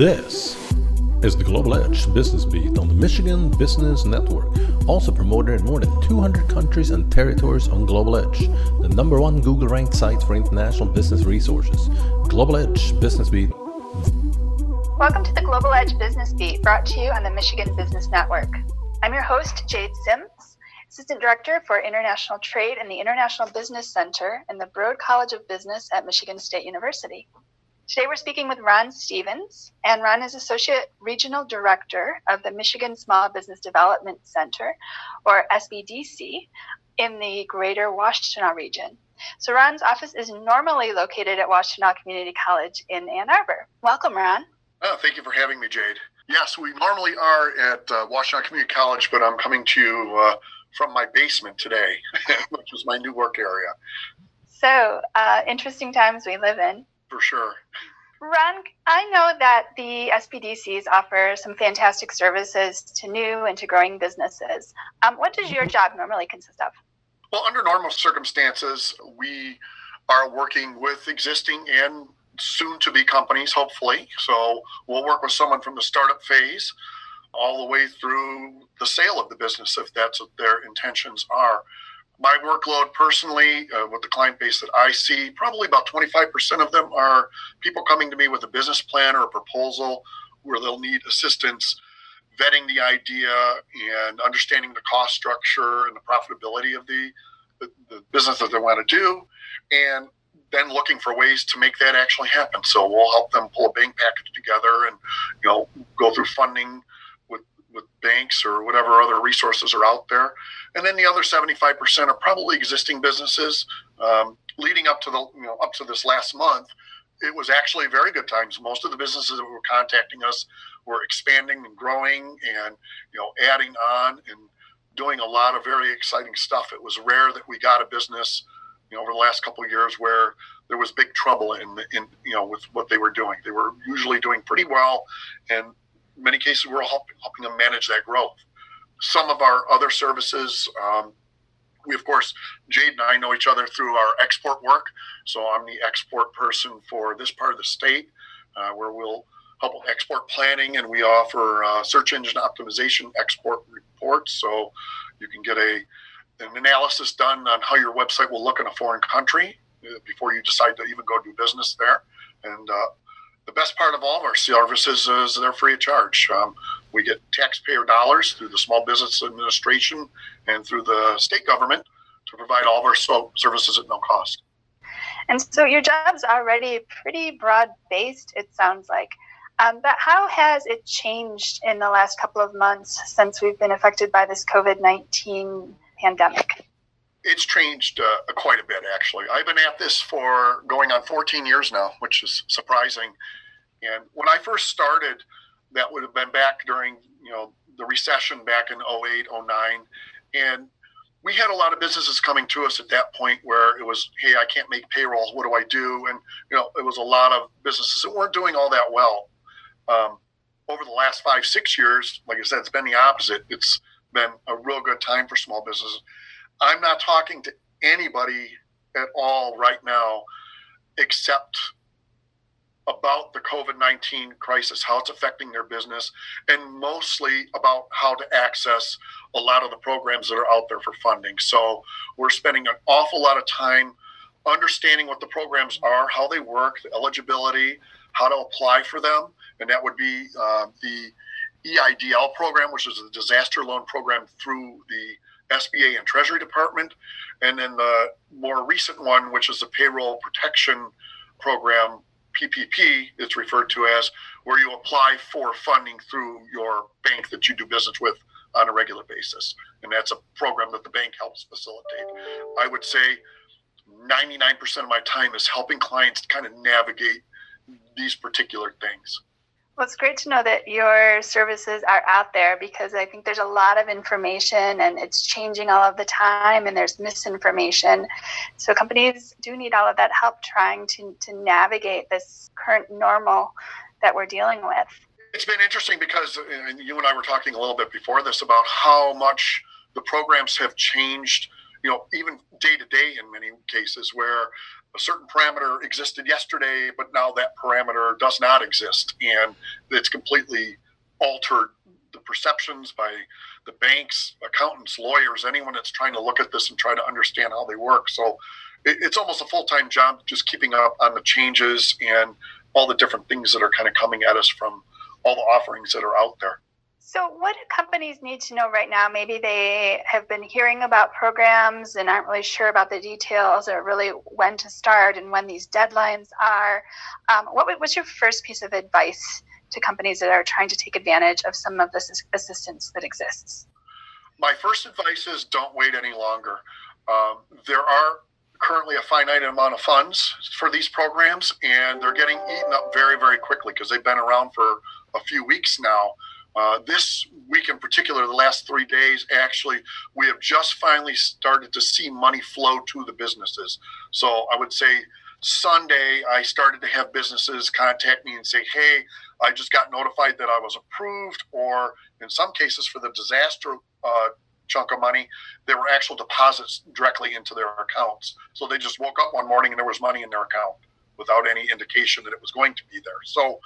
This is the Global Edge Business Beat on the Michigan Business Network, also promoted in more than 200 countries and territories on Global Edge, the number one Google ranked site for international business resources. Global Edge Business Beat. Welcome to the Global Edge Business Beat, brought to you on the Michigan Business Network. I'm your host, Jade Sims, Assistant Director for International Trade in the International Business Center in the Broad College of Business at Michigan State University. Today we're speaking with Ron Stevens, and Ron is Associate Regional Director of the Michigan Small Business Development Center, or SBDC, in the Greater Washtenaw region. So Ron's office is normally located at Washtenaw Community College in Ann Arbor. Welcome, Ron. Oh, thank you for having me, Jade. Yes, we normally are at uh, Washtenaw Community College, but I'm coming to you uh, from my basement today, which is my new work area. So, uh, interesting times we live in for sure. Ron, I know that the SBDCs offer some fantastic services to new and to growing businesses. Um, what does your job normally consist of? Well, under normal circumstances, we are working with existing and soon to be companies, hopefully. So we'll work with someone from the startup phase all the way through the sale of the business if that's what their intentions are my workload personally uh, with the client base that I see, probably about 25% of them are people coming to me with a business plan or a proposal where they'll need assistance vetting the idea and understanding the cost structure and the profitability of the, the, the business that they want to do. And then looking for ways to make that actually happen. So we'll help them pull a bank package together and, you know, go through funding banks or whatever other resources are out there. And then the other 75% are probably existing businesses. Um, leading up to the you know up to this last month, it was actually very good times. Most of the businesses that were contacting us were expanding and growing and you know adding on and doing a lot of very exciting stuff. It was rare that we got a business you know over the last couple of years where there was big trouble in in you know with what they were doing. They were usually doing pretty well and many cases, we're helping, helping them manage that growth. Some of our other services, um, we of course, Jade and I know each other through our export work. So I'm the export person for this part of the state, uh, where we'll help with export planning, and we offer uh, search engine optimization export reports. So you can get a an analysis done on how your website will look in a foreign country uh, before you decide to even go do business there. And uh, the best part of all of our services is they're free of charge. Um, we get taxpayer dollars through the Small Business Administration and through the state government to provide all of our so- services at no cost. And so your job's already pretty broad based, it sounds like. Um, but how has it changed in the last couple of months since we've been affected by this COVID 19 pandemic? It's changed uh, quite a bit, actually. I've been at this for going on 14 years now, which is surprising. And when I first started, that would have been back during you know the recession back in 08, 09. And we had a lot of businesses coming to us at that point where it was, hey, I can't make payroll. What do I do? And you know, it was a lot of businesses that weren't doing all that well. Um, over the last five, six years, like I said, it's been the opposite. It's been a real good time for small businesses. I'm not talking to anybody at all right now except about the COVID 19 crisis, how it's affecting their business, and mostly about how to access a lot of the programs that are out there for funding. So we're spending an awful lot of time understanding what the programs are, how they work, the eligibility, how to apply for them. And that would be uh, the EIDL program, which is a disaster loan program through the SBA and Treasury Department. And then the more recent one, which is the payroll protection program PPP, it's referred to as, where you apply for funding through your bank that you do business with on a regular basis. And that's a program that the bank helps facilitate. I would say 99% of my time is helping clients kind of navigate these particular things. Well, it's great to know that your services are out there because I think there's a lot of information and it's changing all of the time and there's misinformation. So companies do need all of that help trying to, to navigate this current normal that we're dealing with. It's been interesting because uh, you and I were talking a little bit before this about how much the programs have changed you know, even day to day in many cases where a certain parameter existed yesterday, but now that parameter does not exist. And it's completely altered the perceptions by the banks, accountants, lawyers, anyone that's trying to look at this and try to understand how they work. So it, it's almost a full time job just keeping up on the changes and all the different things that are kind of coming at us from all the offerings that are out there. So, what do companies need to know right now? Maybe they have been hearing about programs and aren't really sure about the details or really when to start and when these deadlines are. Um, what, what's your first piece of advice to companies that are trying to take advantage of some of this assistance that exists? My first advice is don't wait any longer. Um, there are currently a finite amount of funds for these programs, and they're getting eaten up very, very quickly because they've been around for a few weeks now. Uh, this week in particular, the last three days, actually, we have just finally started to see money flow to the businesses. So I would say Sunday, I started to have businesses contact me and say, hey, I just got notified that I was approved, or in some cases for the disaster uh, chunk of money, there were actual deposits directly into their accounts. So they just woke up one morning and there was money in their account without any indication that it was going to be there. So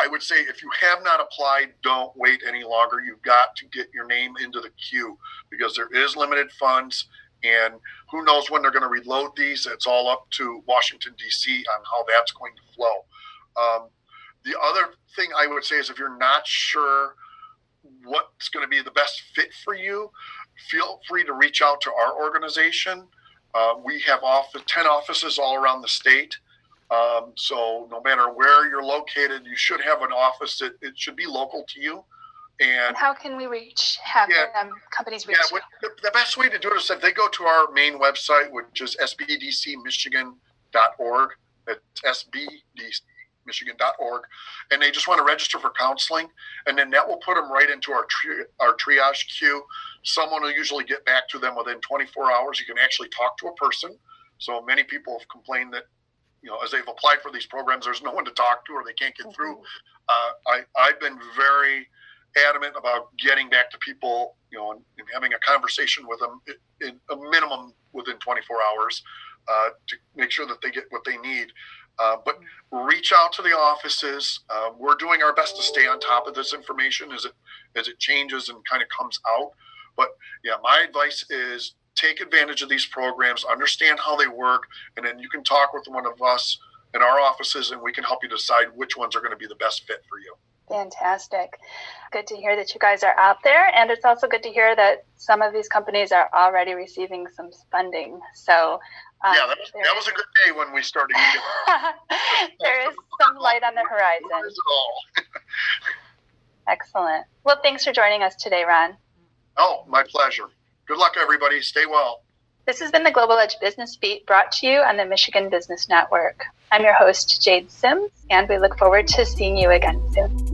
I would say if you have not applied, don't wait any longer. You've got to get your name into the queue because there is limited funds and who knows when they're going to reload these. It's all up to Washington, D.C. on how that's going to flow. Um, the other thing I would say is if you're not sure what's going to be the best fit for you, feel free to reach out to our organization. Uh, we have off 10 offices all around the state. Um, so no matter where you're located, you should have an office that it should be local to you. And, how can we reach have yeah, um, companies reach? Yeah, the, the, best way to do it is if they go to our main website, which is sbdcmichigan.org. It's sbdcmichigan.org, and they just want to register for counseling, and then that will put them right into our tri- our triage queue. Someone will usually get back to them within 24 hours. You can actually talk to a person. So many people have complained that you know as they've applied for these programs, there's no one to talk to or they can't get mm-hmm. through. Uh, I I've been very adamant about getting back to people, you know, and, and having a conversation with them in, in a minimum within 24 hours uh, to make sure that they get what they need. Uh, but reach out to the offices. Uh, we're doing our best to stay on top of this information as it as it changes and kind of comes out. But yeah, my advice is take advantage of these programs, understand how they work, and then you can talk with one of us in our offices, and we can help you decide which ones are going to be the best fit for you. Fantastic. Good to hear that you guys are out there. And it's also good to hear that some of these companies are already receiving some funding. So um, yeah, that was, that was, a good day when we started there is some light on the horizon. Excellent. Well, thanks for joining us today, Ron. Oh, my pleasure. Good luck, everybody. Stay well. This has been the Global Edge Business Beat brought to you on the Michigan Business Network. I'm your host, Jade Sims, and we look forward to seeing you again soon.